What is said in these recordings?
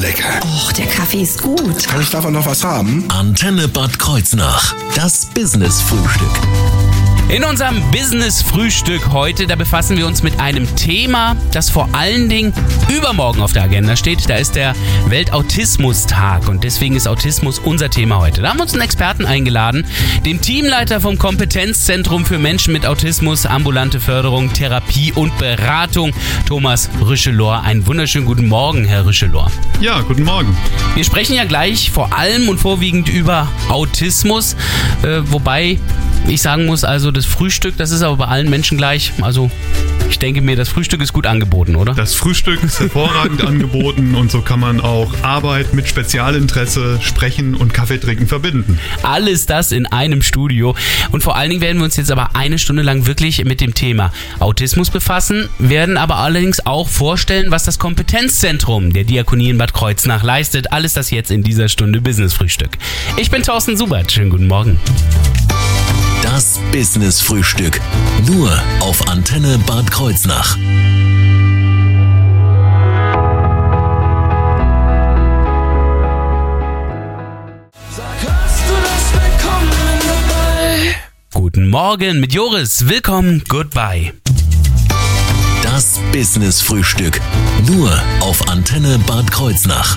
lecker. Och, der Kaffee ist gut. Kann ich davon noch was haben? Antenne Bad Kreuznach. Das Business-Frühstück. In unserem Business-Frühstück heute, da befassen wir uns mit einem Thema, das vor allen Dingen übermorgen auf der Agenda steht. Da ist der Weltautismustag und deswegen ist Autismus unser Thema heute. Da haben wir uns einen Experten eingeladen, den Teamleiter vom Kompetenzzentrum für Menschen mit Autismus, ambulante Förderung, Therapie und Beratung, Thomas Rüschelor. Einen wunderschönen guten Morgen, Herr Rüschelor. Ja, guten Morgen. Wir sprechen ja gleich vor allem und vorwiegend über Autismus, äh, wobei ich sagen muss, also das Frühstück, das ist aber bei allen Menschen gleich. Also ich denke mir, das Frühstück ist gut angeboten, oder? Das Frühstück ist hervorragend angeboten und so kann man auch Arbeit mit Spezialinteresse, Sprechen und Kaffee trinken verbinden. Alles das in einem Studio. Und vor allen Dingen werden wir uns jetzt aber eine Stunde lang wirklich mit dem Thema Autismus befassen, werden aber allerdings auch vorstellen, was das Kompetenzzentrum der Diakonie in Bad Kreuznach leistet. Alles das jetzt in dieser Stunde Business Frühstück. Ich bin Thorsten Subert. Schönen guten Morgen. Das Business-Frühstück. Nur auf Antenne Bad Kreuznach. Guten Morgen mit Joris. Willkommen. Goodbye. Das Business-Frühstück. Nur auf Antenne Bad Kreuznach.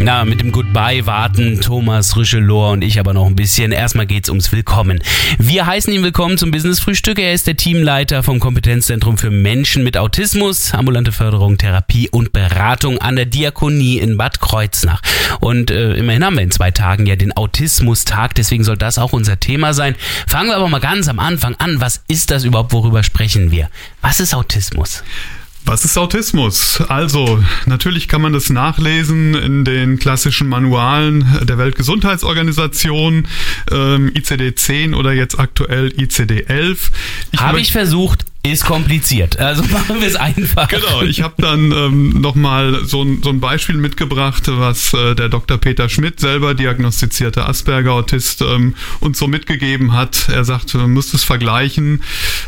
Na, mit dem Goodbye warten Thomas Rüschelor und ich aber noch ein bisschen. Erstmal geht's ums Willkommen. Wir heißen ihn willkommen zum Business Frühstück. Er ist der Teamleiter vom Kompetenzzentrum für Menschen mit Autismus, ambulante Förderung, Therapie und Beratung an der Diakonie in Bad Kreuznach. Und äh, immerhin haben wir in zwei Tagen ja den Autismustag, deswegen soll das auch unser Thema sein. Fangen wir aber mal ganz am Anfang an. Was ist das überhaupt? Worüber sprechen wir? Was ist Autismus? Was ist Autismus? Also, natürlich kann man das nachlesen in den klassischen Manualen der Weltgesundheitsorganisation, ähm, ICD-10 oder jetzt aktuell ICD-11. Habe ich versucht, ist kompliziert. Also machen wir es einfach. Genau, ich habe dann ähm, nochmal so ein, so ein Beispiel mitgebracht, was äh, der Dr. Peter Schmidt, selber diagnostizierter Asperger-Autist, ähm, uns so mitgegeben hat. Er sagt, man muss es vergleichen.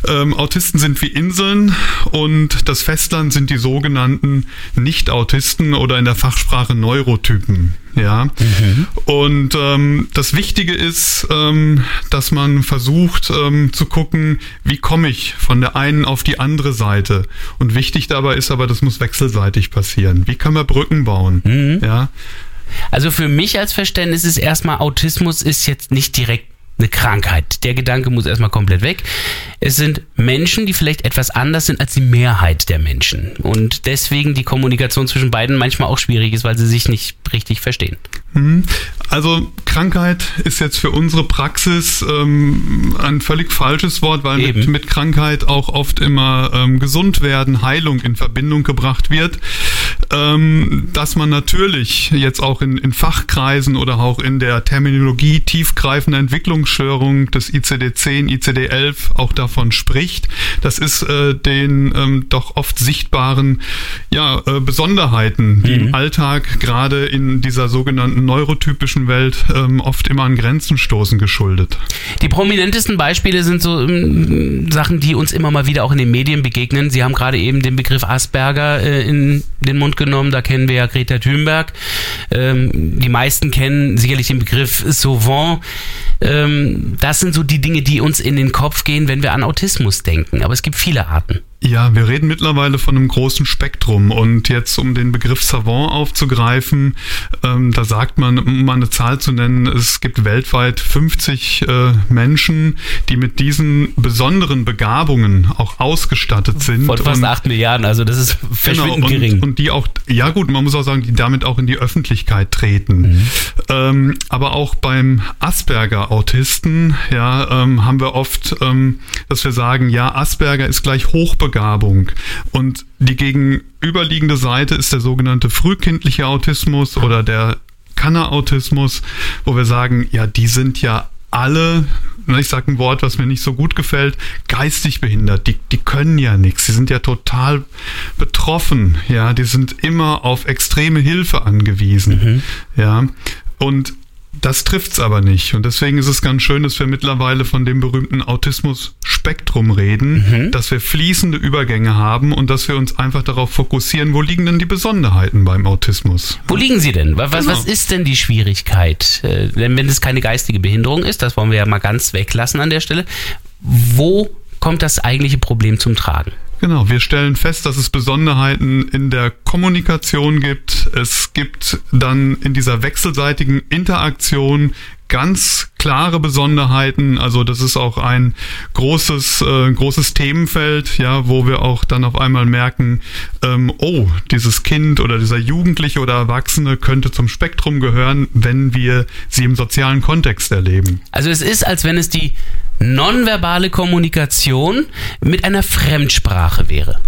Ähm, Autisten sind wie Inseln und das Festland sind die sogenannten Nicht-Autisten oder in der Fachsprache Neurotypen. Ja. Mhm. Und ähm, das Wichtige ist, ähm, dass man versucht ähm, zu gucken, wie komme ich von der einen auf die andere Seite. Und wichtig dabei ist aber, das muss wechselseitig passieren. Wie kann man Brücken bauen? Mhm. Ja. Also für mich als Verständnis ist erstmal Autismus ist jetzt nicht direkt eine Krankheit. Der Gedanke muss erstmal komplett weg. Es sind Menschen, die vielleicht etwas anders sind als die Mehrheit der Menschen. Und deswegen die Kommunikation zwischen beiden manchmal auch schwierig ist, weil sie sich nicht richtig verstehen. Mhm. Also Krankheit ist jetzt für unsere Praxis ähm, ein völlig falsches Wort, weil mit, mit, Krankheit auch oft immer ähm, gesund werden, Heilung in Verbindung gebracht wird. Ähm, dass man natürlich jetzt auch in, in Fachkreisen oder auch in der Terminologie tiefgreifender Entwicklungsstörungen des ICD-10, ICD-11 auch davon spricht. Das ist äh, den ähm, doch oft sichtbaren ja, äh, Besonderheiten, die mhm. im Alltag gerade in dieser sogenannten neurotypischen Welt ähm, oft immer an Grenzen stoßen geschuldet. Die prominentesten Beispiele sind so ähm, Sachen, die uns immer mal wieder auch in den Medien begegnen. Sie haben gerade eben den Begriff Asperger äh, in den Mund genommen. Da kennen wir ja Greta Thunberg. Ähm, die meisten kennen sicherlich den Begriff Sauvant. Ähm, das sind so die Dinge, die uns in den Kopf gehen, wenn wir an Autismus denken. Aber es gibt viele Arten. Ja, wir reden mittlerweile von einem großen Spektrum und jetzt um den Begriff Savant aufzugreifen, ähm, da sagt man, um mal eine Zahl zu nennen, es gibt weltweit 50 äh, Menschen, die mit diesen besonderen Begabungen auch ausgestattet sind. Von fast acht Milliarden, also das ist verschwindend genau, und, gering. Und die auch, ja gut, man muss auch sagen, die damit auch in die Öffentlichkeit treten. Mhm. Ähm, aber auch beim Asperger-Autisten, ja, ähm, haben wir oft, ähm, dass wir sagen, ja, Asperger ist gleich hochbegabt Begabung. Und die gegenüberliegende Seite ist der sogenannte frühkindliche Autismus oder der Kanner-Autismus, wo wir sagen, ja, die sind ja alle, ich sage ein Wort, was mir nicht so gut gefällt, geistig behindert. Die, die können ja nichts. Sie sind ja total betroffen. Ja, die sind immer auf extreme Hilfe angewiesen. Mhm. Ja, und Das trifft's aber nicht. Und deswegen ist es ganz schön, dass wir mittlerweile von dem berühmten Autismus-Spektrum reden, mhm. dass wir fließende Übergänge haben und dass wir uns einfach darauf fokussieren, wo liegen denn die Besonderheiten beim Autismus? Wo liegen sie denn? Was, genau. was ist denn die Schwierigkeit? Äh, denn wenn es keine geistige Behinderung ist, das wollen wir ja mal ganz weglassen an der Stelle, wo kommt das eigentliche Problem zum Tragen? Genau, wir stellen fest, dass es Besonderheiten in der Kommunikation gibt. Es gibt dann in dieser wechselseitigen Interaktion ganz klare Besonderheiten. Also das ist auch ein großes, äh, großes Themenfeld, ja, wo wir auch dann auf einmal merken, ähm, oh, dieses Kind oder dieser Jugendliche oder Erwachsene könnte zum Spektrum gehören, wenn wir sie im sozialen Kontext erleben. Also es ist, als wenn es die nonverbale Kommunikation mit einer Fremdsprache wäre.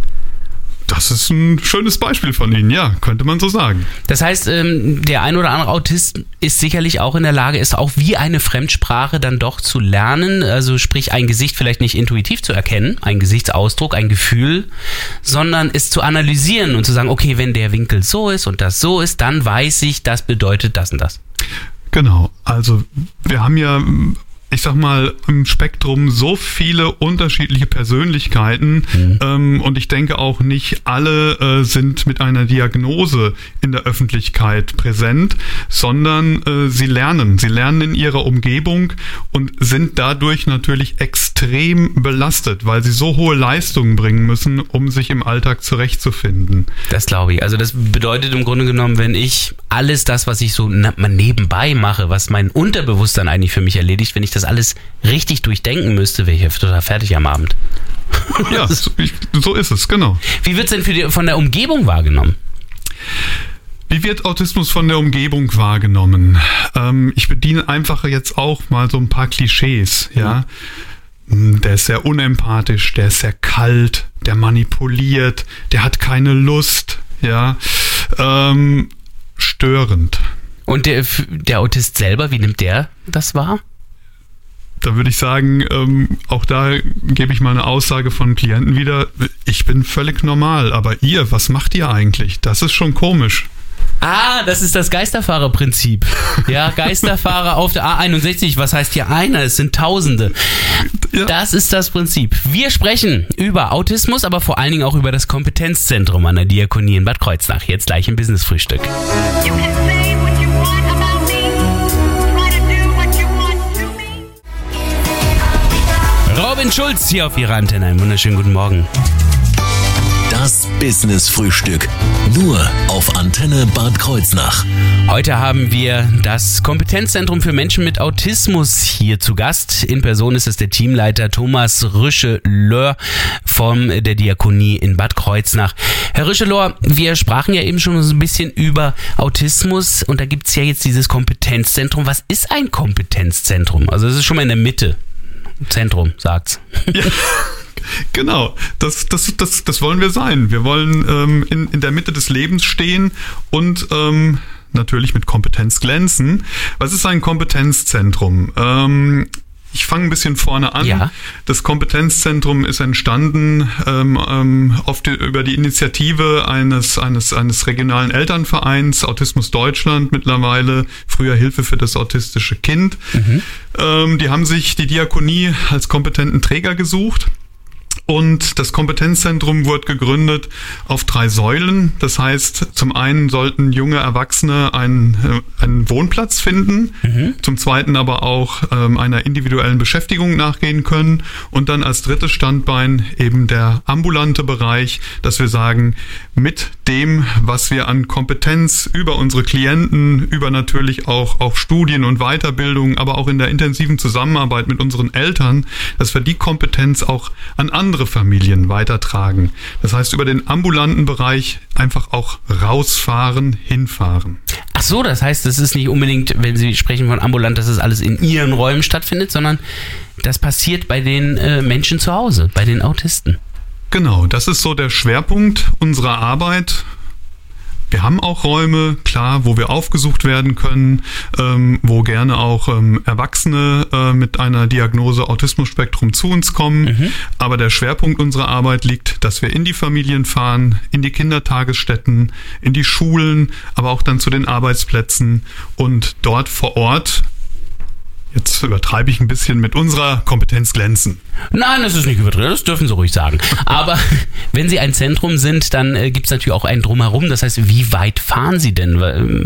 Das ist ein schönes Beispiel von Ihnen, ja, könnte man so sagen. Das heißt, ähm, der ein oder andere Autist ist sicherlich auch in der Lage, es auch wie eine Fremdsprache dann doch zu lernen. Also sprich, ein Gesicht vielleicht nicht intuitiv zu erkennen, ein Gesichtsausdruck, ein Gefühl, sondern es zu analysieren und zu sagen, okay, wenn der Winkel so ist und das so ist, dann weiß ich, das bedeutet das und das. Genau, also wir haben ja ich sag mal, im Spektrum so viele unterschiedliche Persönlichkeiten mhm. ähm, und ich denke auch nicht alle äh, sind mit einer Diagnose in der Öffentlichkeit präsent, sondern äh, sie lernen. Sie lernen in ihrer Umgebung und sind dadurch natürlich extrem belastet, weil sie so hohe Leistungen bringen müssen, um sich im Alltag zurechtzufinden. Das glaube ich. Also das bedeutet im Grunde genommen, wenn ich alles das, was ich so nebenbei mache, was mein Unterbewusstsein eigentlich für mich erledigt, wenn ich das das alles richtig durchdenken müsste, wäre ich total fertig am Abend. Ja, so, so ist es, genau. Wie wird es denn die, von der Umgebung wahrgenommen? Wie wird Autismus von der Umgebung wahrgenommen? Ähm, ich bediene einfach jetzt auch mal so ein paar Klischees, ja. Mhm. Der ist sehr unempathisch, der ist sehr kalt, der manipuliert, der hat keine Lust, ja. Ähm, störend. Und der, der Autist selber, wie nimmt der das wahr? Da würde ich sagen, ähm, auch da gebe ich mal eine Aussage von Klienten wieder. Ich bin völlig normal, aber ihr, was macht ihr eigentlich? Das ist schon komisch. Ah, das ist das Geisterfahrerprinzip. Ja, Geisterfahrer auf der A61. Was heißt hier einer? Es sind Tausende. Ja. Das ist das Prinzip. Wir sprechen über Autismus, aber vor allen Dingen auch über das Kompetenzzentrum an der Diakonie in Bad Kreuznach. Jetzt gleich im Business-Frühstück. Robin Schulz hier auf Ihrer Antenne. Einen wunderschönen guten Morgen. Das Business Frühstück. Nur auf Antenne Bad Kreuznach. Heute haben wir das Kompetenzzentrum für Menschen mit Autismus hier zu Gast. In Person ist es der Teamleiter Thomas Rüschelör von der Diakonie in Bad Kreuznach. Herr Rüschelor, wir sprachen ja eben schon so ein bisschen über Autismus und da gibt es ja jetzt dieses Kompetenzzentrum. Was ist ein Kompetenzzentrum? Also es ist schon mal in der Mitte. Zentrum, sagt's. Ja. Genau, das, das, das, das wollen wir sein. Wir wollen ähm, in, in der Mitte des Lebens stehen und ähm, natürlich mit Kompetenz glänzen. Was ist ein Kompetenzzentrum? Ähm, ich fange ein bisschen vorne an. Ja. Das Kompetenzzentrum ist entstanden ähm, ähm, oft über die Initiative eines, eines, eines regionalen Elternvereins, Autismus Deutschland mittlerweile, früher Hilfe für das autistische Kind. Mhm. Ähm, die haben sich die Diakonie als kompetenten Träger gesucht und das Kompetenzzentrum wurde gegründet auf drei Säulen. Das heißt, zum einen sollten junge Erwachsene einen, äh, einen Wohnplatz finden, mhm. zum zweiten aber auch ähm, einer individuellen Beschäftigung nachgehen können und dann als drittes Standbein eben der ambulante Bereich, dass wir sagen, mit dem, was wir an Kompetenz über unsere Klienten, über natürlich auch, auch Studien und Weiterbildung, aber auch in der intensiven Zusammenarbeit mit unseren Eltern, dass wir die Kompetenz auch an andere Familien weitertragen. Das heißt, über den ambulanten Bereich einfach auch rausfahren, hinfahren. Ach so, das heißt, es ist nicht unbedingt, wenn Sie sprechen von ambulant, dass es alles in Ihren Räumen stattfindet, sondern das passiert bei den äh, Menschen zu Hause, bei den Autisten. Genau, das ist so der Schwerpunkt unserer Arbeit wir haben auch Räume, klar, wo wir aufgesucht werden können, ähm, wo gerne auch ähm, Erwachsene äh, mit einer Diagnose Autismus-Spektrum zu uns kommen. Mhm. Aber der Schwerpunkt unserer Arbeit liegt, dass wir in die Familien fahren, in die Kindertagesstätten, in die Schulen, aber auch dann zu den Arbeitsplätzen und dort vor Ort Jetzt übertreibe ich ein bisschen mit unserer Kompetenz glänzen. Nein, das ist nicht übertrieben, das dürfen Sie ruhig sagen. Aber wenn Sie ein Zentrum sind, dann äh, gibt es natürlich auch einen drumherum. Das heißt, wie weit fahren Sie denn?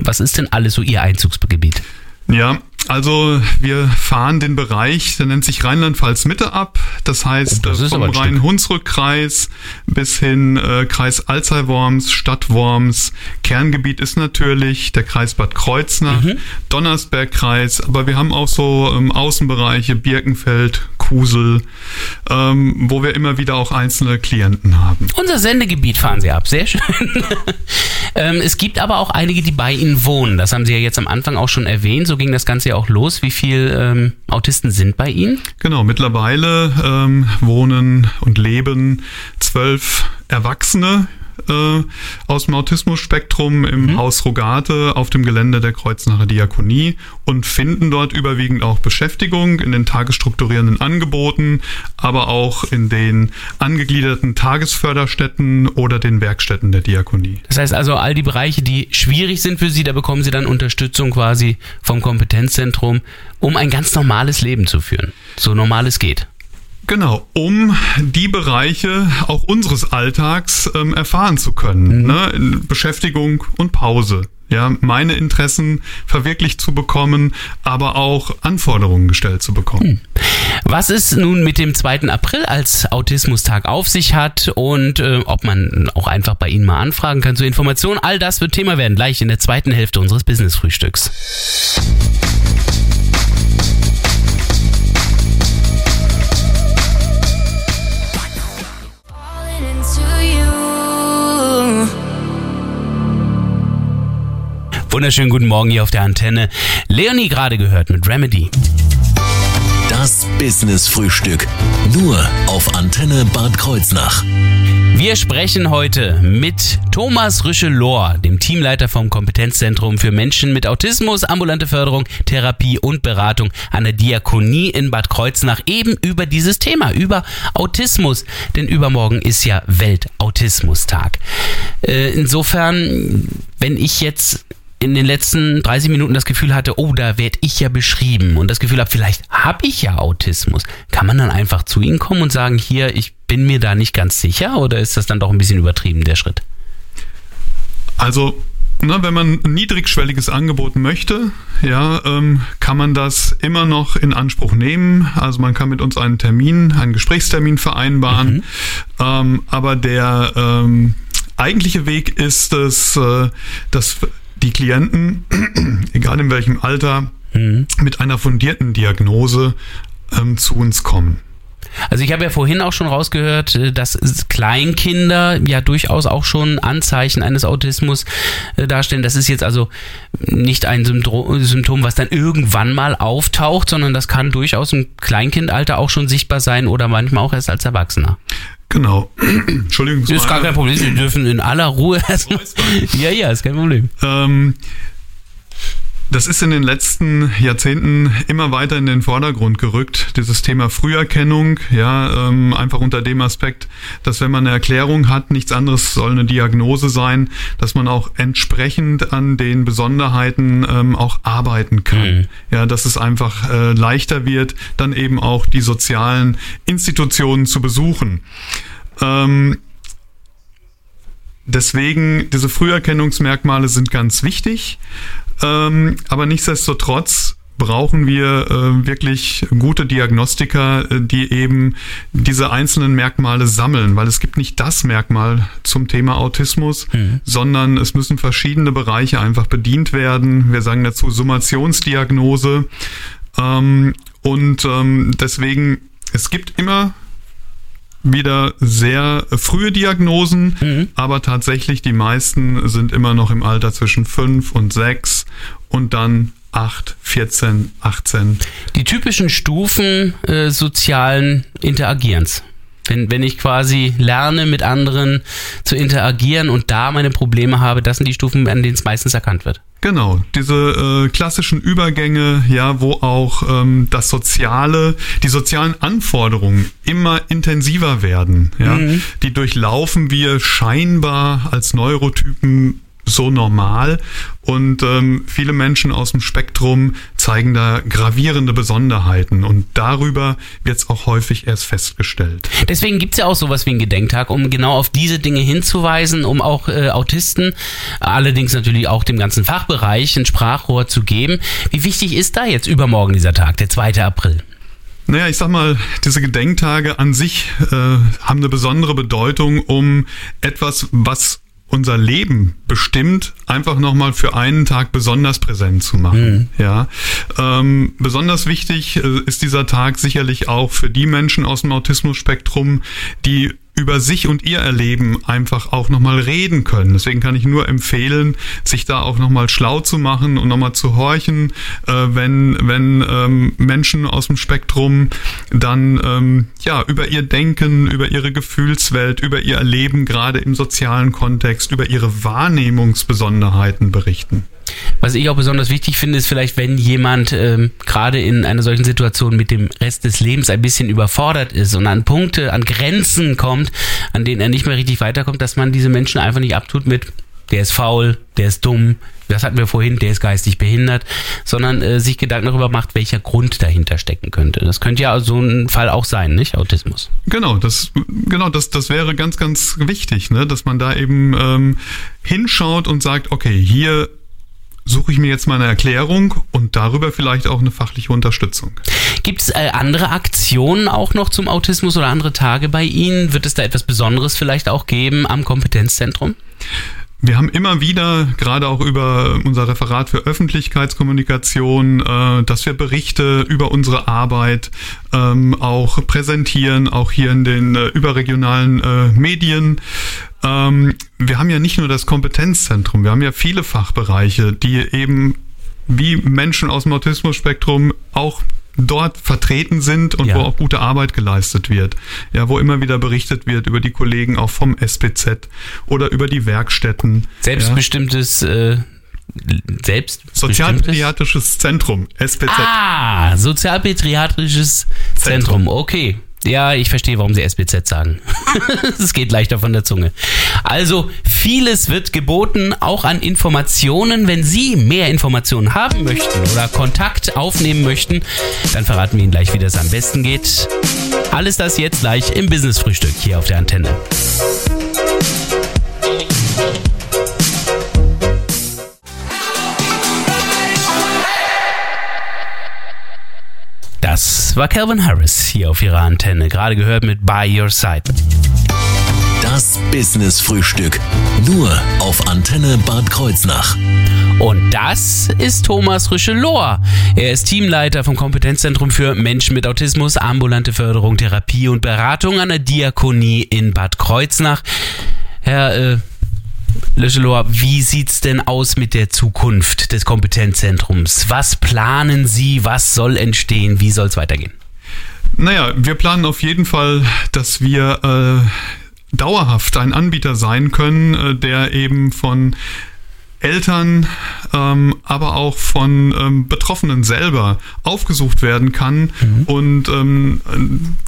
Was ist denn alles so Ihr Einzugsgebiet? Ja, also wir fahren den Bereich, der nennt sich Rheinland-Pfalz-Mitte ab. Das heißt oh, das äh, vom Rhein-Hunsrück-Kreis bis hin äh, Kreis Alzey-Worms, Stadt Worms. Kerngebiet ist natürlich der Kreis Bad Kreuznach, mhm. Donnersberg-Kreis, aber wir haben auch so ähm, Außenbereiche, Birkenfeld, Kusel, ähm, wo wir immer wieder auch einzelne Klienten haben. Unser Sendegebiet fahren Sie ab, sehr schön. ähm, es gibt aber auch einige, die bei Ihnen wohnen. Das haben Sie ja jetzt am Anfang auch schon erwähnt. So ging das Ganze ja auch los. Wie viele ähm, Autisten sind bei Ihnen? Genau, mittlerweile ähm, wohnen und leben zwölf Erwachsene äh, aus dem Autismus-Spektrum im mhm. Haus Rogate auf dem Gelände der Kreuznacher Diakonie und finden dort überwiegend auch Beschäftigung in den tagesstrukturierenden Angeboten, aber auch in den angegliederten Tagesförderstätten oder den Werkstätten der Diakonie. Das heißt also, all die Bereiche, die schwierig sind für Sie, da bekommen Sie dann Unterstützung quasi vom Kompetenzzentrum, um ein ganz normales Leben zu führen, so normal es geht. Genau, um die Bereiche auch unseres Alltags ähm, erfahren zu können. Mhm. Ne? Beschäftigung und Pause. Ja, meine Interessen verwirklicht zu bekommen, aber auch Anforderungen gestellt zu bekommen. Mhm. Was es nun mit dem 2. April als Autismustag auf sich hat und äh, ob man auch einfach bei Ihnen mal anfragen kann zur Information, all das wird Thema werden, gleich in der zweiten Hälfte unseres Business-Frühstücks. Wunderschönen guten Morgen hier auf der Antenne. Leonie gerade gehört mit Remedy. Das Business Frühstück. Nur auf Antenne Bad Kreuznach. Wir sprechen heute mit Thomas Rüschelor, dem Teamleiter vom Kompetenzzentrum für Menschen mit Autismus, ambulante Förderung, Therapie und Beratung an der Diakonie in Bad Kreuznach, eben über dieses Thema, über Autismus. Denn übermorgen ist ja Weltautismustag. Äh, insofern, wenn ich jetzt in den letzten 30 Minuten das Gefühl hatte, oh, da werde ich ja beschrieben und das Gefühl habe, vielleicht habe ich ja Autismus, kann man dann einfach zu Ihnen kommen und sagen, hier, ich bin mir da nicht ganz sicher oder ist das dann doch ein bisschen übertrieben, der Schritt? Also, na, wenn man ein niedrigschwelliges Angebot möchte, ja, ähm, kann man das immer noch in Anspruch nehmen. Also man kann mit uns einen Termin, einen Gesprächstermin vereinbaren. Mhm. Ähm, aber der ähm, eigentliche Weg ist es, äh, dass die Klienten, egal in welchem Alter, mhm. mit einer fundierten Diagnose ähm, zu uns kommen. Also ich habe ja vorhin auch schon rausgehört, äh, dass Kleinkinder ja durchaus auch schon Anzeichen eines Autismus äh, darstellen. Das ist jetzt also nicht ein Symptom, was dann irgendwann mal auftaucht, sondern das kann durchaus im Kleinkindalter auch schon sichtbar sein oder manchmal auch erst als Erwachsener. Genau. Entschuldigung. Das ist gar kein Problem. Sie dürfen in aller Ruhe erstmal. Ja, ja, ist kein Problem. Ähm, das ist in den letzten Jahrzehnten immer weiter in den Vordergrund gerückt, dieses Thema Früherkennung, ja, ähm, einfach unter dem Aspekt, dass wenn man eine Erklärung hat, nichts anderes soll eine Diagnose sein, dass man auch entsprechend an den Besonderheiten ähm, auch arbeiten kann. Mhm. Ja, dass es einfach äh, leichter wird, dann eben auch die sozialen Institutionen zu besuchen. Ähm, Deswegen, diese Früherkennungsmerkmale sind ganz wichtig. Ähm, aber nichtsdestotrotz brauchen wir äh, wirklich gute Diagnostiker, äh, die eben diese einzelnen Merkmale sammeln, weil es gibt nicht das Merkmal zum Thema Autismus, mhm. sondern es müssen verschiedene Bereiche einfach bedient werden. Wir sagen dazu Summationsdiagnose. Ähm, und ähm, deswegen, es gibt immer wieder sehr frühe Diagnosen, mhm. aber tatsächlich die meisten sind immer noch im Alter zwischen 5 und 6 und dann 8, 14, 18. Die typischen Stufen äh, sozialen Interagierens. Wenn, wenn ich quasi lerne, mit anderen zu interagieren und da meine Probleme habe, das sind die Stufen, an denen es meistens erkannt wird. Genau, diese äh, klassischen Übergänge, ja, wo auch ähm, das Soziale, die sozialen Anforderungen immer intensiver werden, ja, mhm. die durchlaufen wir scheinbar als Neurotypen so normal und ähm, viele Menschen aus dem Spektrum zeigen da gravierende Besonderheiten und darüber wird es auch häufig erst festgestellt. Deswegen gibt es ja auch sowas wie einen Gedenktag, um genau auf diese Dinge hinzuweisen, um auch äh, Autisten, allerdings natürlich auch dem ganzen Fachbereich ein Sprachrohr zu geben. Wie wichtig ist da jetzt übermorgen dieser Tag, der 2. April? Naja, ich sag mal, diese Gedenktage an sich äh, haben eine besondere Bedeutung, um etwas, was unser Leben bestimmt, einfach nochmal für einen Tag besonders präsent zu machen. Mhm. Ja, ähm, besonders wichtig äh, ist dieser Tag sicherlich auch für die Menschen aus dem Autismus-Spektrum, die über sich und ihr Erleben einfach auch nochmal reden können. Deswegen kann ich nur empfehlen, sich da auch nochmal schlau zu machen und nochmal zu horchen, äh, wenn, wenn ähm, Menschen aus dem Spektrum dann ähm, ja über ihr Denken, über ihre Gefühlswelt, über ihr Erleben gerade im sozialen Kontext, über ihre Wahrnehmungsbesonderheiten berichten. Was ich auch besonders wichtig finde, ist vielleicht, wenn jemand ähm, gerade in einer solchen Situation mit dem Rest des Lebens ein bisschen überfordert ist und an Punkte, an Grenzen kommt, an denen er nicht mehr richtig weiterkommt, dass man diese Menschen einfach nicht abtut mit, der ist faul, der ist dumm, das hatten wir vorhin, der ist geistig behindert, sondern äh, sich Gedanken darüber macht, welcher Grund dahinter stecken könnte. Das könnte ja so ein Fall auch sein, nicht? Autismus. Genau, das, genau, das, das wäre ganz, ganz wichtig, ne? dass man da eben ähm, hinschaut und sagt, okay, hier suche ich mir jetzt mal eine Erklärung und darüber vielleicht auch eine fachliche Unterstützung. Gibt es äh, andere Aktionen auch noch zum Autismus oder andere Tage bei Ihnen? Wird es da etwas Besonderes vielleicht auch geben am Kompetenzzentrum? Wir haben immer wieder, gerade auch über unser Referat für Öffentlichkeitskommunikation, äh, dass wir Berichte über unsere Arbeit ähm, auch präsentieren, auch hier in den äh, überregionalen äh, Medien. Ähm, wir haben ja nicht nur das Kompetenzzentrum, wir haben ja viele Fachbereiche, die eben wie Menschen aus dem Autismus-Spektrum auch dort vertreten sind und ja. wo auch gute Arbeit geleistet wird. Ja, wo immer wieder berichtet wird über die Kollegen auch vom SPZ oder über die Werkstätten. Selbstbestimmtes ja. äh, selbst Sozialpädiatrisches Zentrum, SPZ. Ah, Sozialpädiatrisches Zentrum. Zentrum. Okay. Ja, ich verstehe, warum sie SBZ sagen. Es geht leichter von der Zunge. Also, vieles wird geboten, auch an Informationen. Wenn Sie mehr Informationen haben möchten oder Kontakt aufnehmen möchten, dann verraten wir Ihnen gleich, wie das am besten geht. Alles das jetzt gleich im Business-Frühstück hier auf der Antenne. War Calvin Harris hier auf ihrer Antenne, gerade gehört mit By Your Side. Das Business Frühstück. Nur auf Antenne Bad Kreuznach. Und das ist Thomas Rüschelor. Er ist Teamleiter vom Kompetenzzentrum für Menschen mit Autismus, ambulante Förderung, Therapie und Beratung an der Diakonie in Bad Kreuznach. Herr äh, Le wie sieht's denn aus mit der Zukunft des Kompetenzzentrums? Was planen Sie? Was soll entstehen? Wie soll es weitergehen? Naja, wir planen auf jeden Fall, dass wir äh, dauerhaft ein Anbieter sein können, äh, der eben von Eltern, ähm, aber auch von ähm, Betroffenen selber aufgesucht werden kann mhm. und ähm,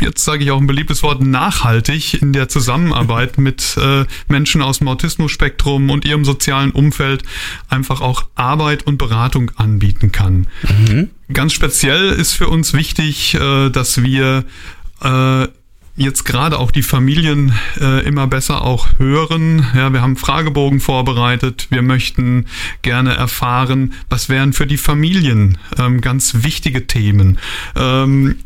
jetzt sage ich auch ein beliebtes Wort nachhaltig in der Zusammenarbeit mit äh, Menschen aus dem Autismus-Spektrum und ihrem sozialen Umfeld einfach auch Arbeit und Beratung anbieten kann. Mhm. Ganz speziell ist für uns wichtig, äh, dass wir äh, jetzt gerade auch die Familien äh, immer besser auch hören. Ja, wir haben Fragebogen vorbereitet. Wir möchten gerne erfahren, was wären für die Familien ähm, ganz wichtige Themen. Ähm,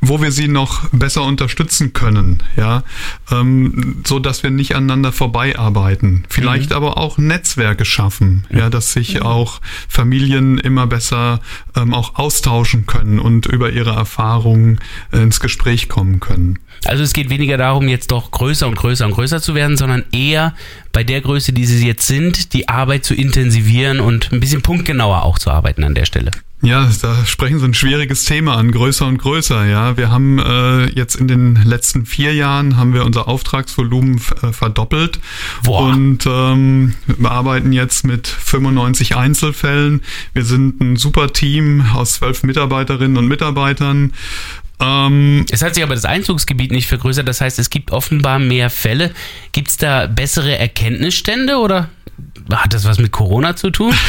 wo wir sie noch besser unterstützen können, ja, ähm, so dass wir nicht aneinander vorbeiarbeiten. Vielleicht mhm. aber auch Netzwerke schaffen, ja, dass sich mhm. auch Familien immer besser ähm, auch austauschen können und über ihre Erfahrungen äh, ins Gespräch kommen können. Also es geht weniger darum, jetzt doch größer und größer und größer zu werden, sondern eher bei der Größe, die sie jetzt sind, die Arbeit zu intensivieren und ein bisschen punktgenauer auch zu arbeiten an der Stelle. Ja, da sprechen Sie ein schwieriges Thema an, größer und größer. Ja, wir haben äh, jetzt in den letzten vier Jahren haben wir unser Auftragsvolumen äh, verdoppelt Boah. und ähm, wir arbeiten jetzt mit 95 Einzelfällen. Wir sind ein super Team aus zwölf Mitarbeiterinnen und Mitarbeitern. Ähm, es hat sich aber das Einzugsgebiet nicht vergrößert. Das heißt, es gibt offenbar mehr Fälle. Gibt es da bessere Erkenntnisstände oder hat das was mit Corona zu tun?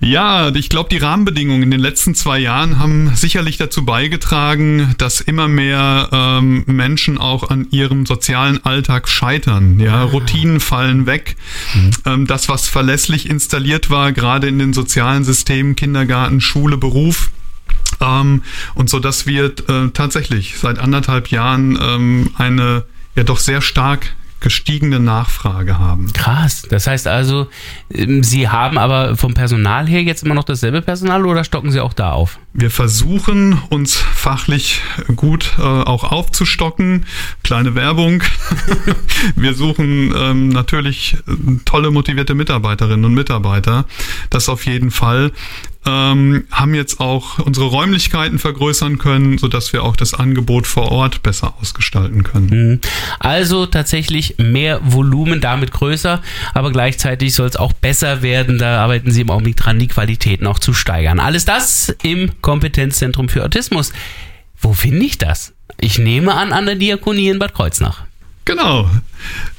Ja, ich glaube, die Rahmenbedingungen in den letzten zwei Jahren haben sicherlich dazu beigetragen, dass immer mehr ähm, Menschen auch an ihrem sozialen Alltag scheitern. Ja, ah. Routinen fallen weg. Mhm. Ähm, das, was verlässlich installiert war, gerade in den sozialen Systemen, Kindergarten, Schule, Beruf, ähm, und so dass wir äh, tatsächlich seit anderthalb Jahren ähm, eine ja doch sehr stark gestiegene Nachfrage haben. Krass. Das heißt also, ähm, Sie haben aber vom Personal her jetzt immer noch dasselbe Personal oder stocken Sie auch da auf? Wir versuchen uns fachlich gut äh, auch aufzustocken. Kleine Werbung. Wir suchen ähm, natürlich äh, tolle motivierte Mitarbeiterinnen und Mitarbeiter. Das auf jeden Fall ähm, haben jetzt auch unsere Räumlichkeiten vergrößern können, sodass wir auch das Angebot vor Ort besser ausgestalten können. Mhm. Also tatsächlich mehr Volumen, damit größer, aber gleichzeitig soll es auch besser werden. Da arbeiten Sie im Augenblick dran, die Qualität noch zu steigern. Alles das im Kompetenzzentrum für Autismus. Wo finde ich das? Ich nehme an, an der Diakonie in Bad Kreuznach. Genau.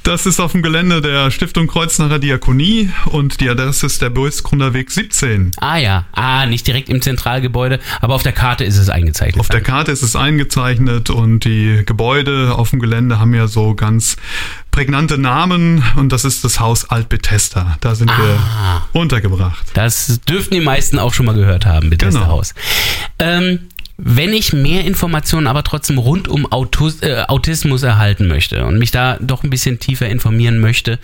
Das ist auf dem Gelände der Stiftung Kreuznacher Diakonie und die Adresse ist der Bösgründer Weg 17. Ah ja, ah, nicht direkt im Zentralgebäude, aber auf der Karte ist es eingezeichnet. Auf der Karte ist es eingezeichnet und die Gebäude auf dem Gelände haben ja so ganz prägnante Namen und das ist das Haus Altbethesda. Da sind ah, wir untergebracht. Das dürften die meisten auch schon mal gehört haben, Bethesda genau. Haus. Ähm, wenn ich mehr Informationen aber trotzdem rund um Autus, äh, Autismus erhalten möchte und mich da doch ein bisschen tiefer informieren möchte,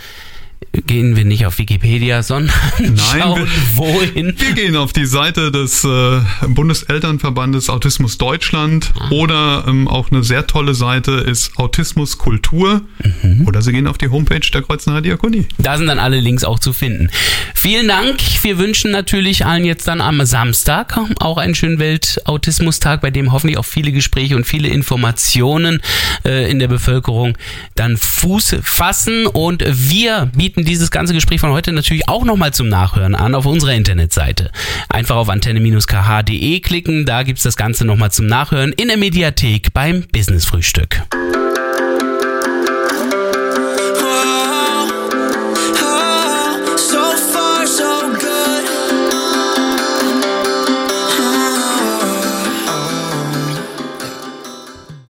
gehen wir nicht auf Wikipedia, sondern Nein, schauen wir, wohin. Wir gehen auf die Seite des äh, Bundeselternverbandes Autismus Deutschland ah. oder ähm, auch eine sehr tolle Seite ist Autismus Kultur mhm. oder Sie gehen auf die Homepage der Kreuznacher Diakonie. Da sind dann alle Links auch zu finden. Vielen Dank. Wir wünschen natürlich allen jetzt dann am Samstag auch einen schönen Weltautismustag, bei dem hoffentlich auch viele Gespräche und viele Informationen äh, in der Bevölkerung dann Fuß fassen und wir bieten bieten dieses ganze Gespräch von heute natürlich auch nochmal zum Nachhören an auf unserer Internetseite. Einfach auf antenne-kh.de klicken, da gibt es das Ganze nochmal zum Nachhören in der Mediathek beim Business Frühstück.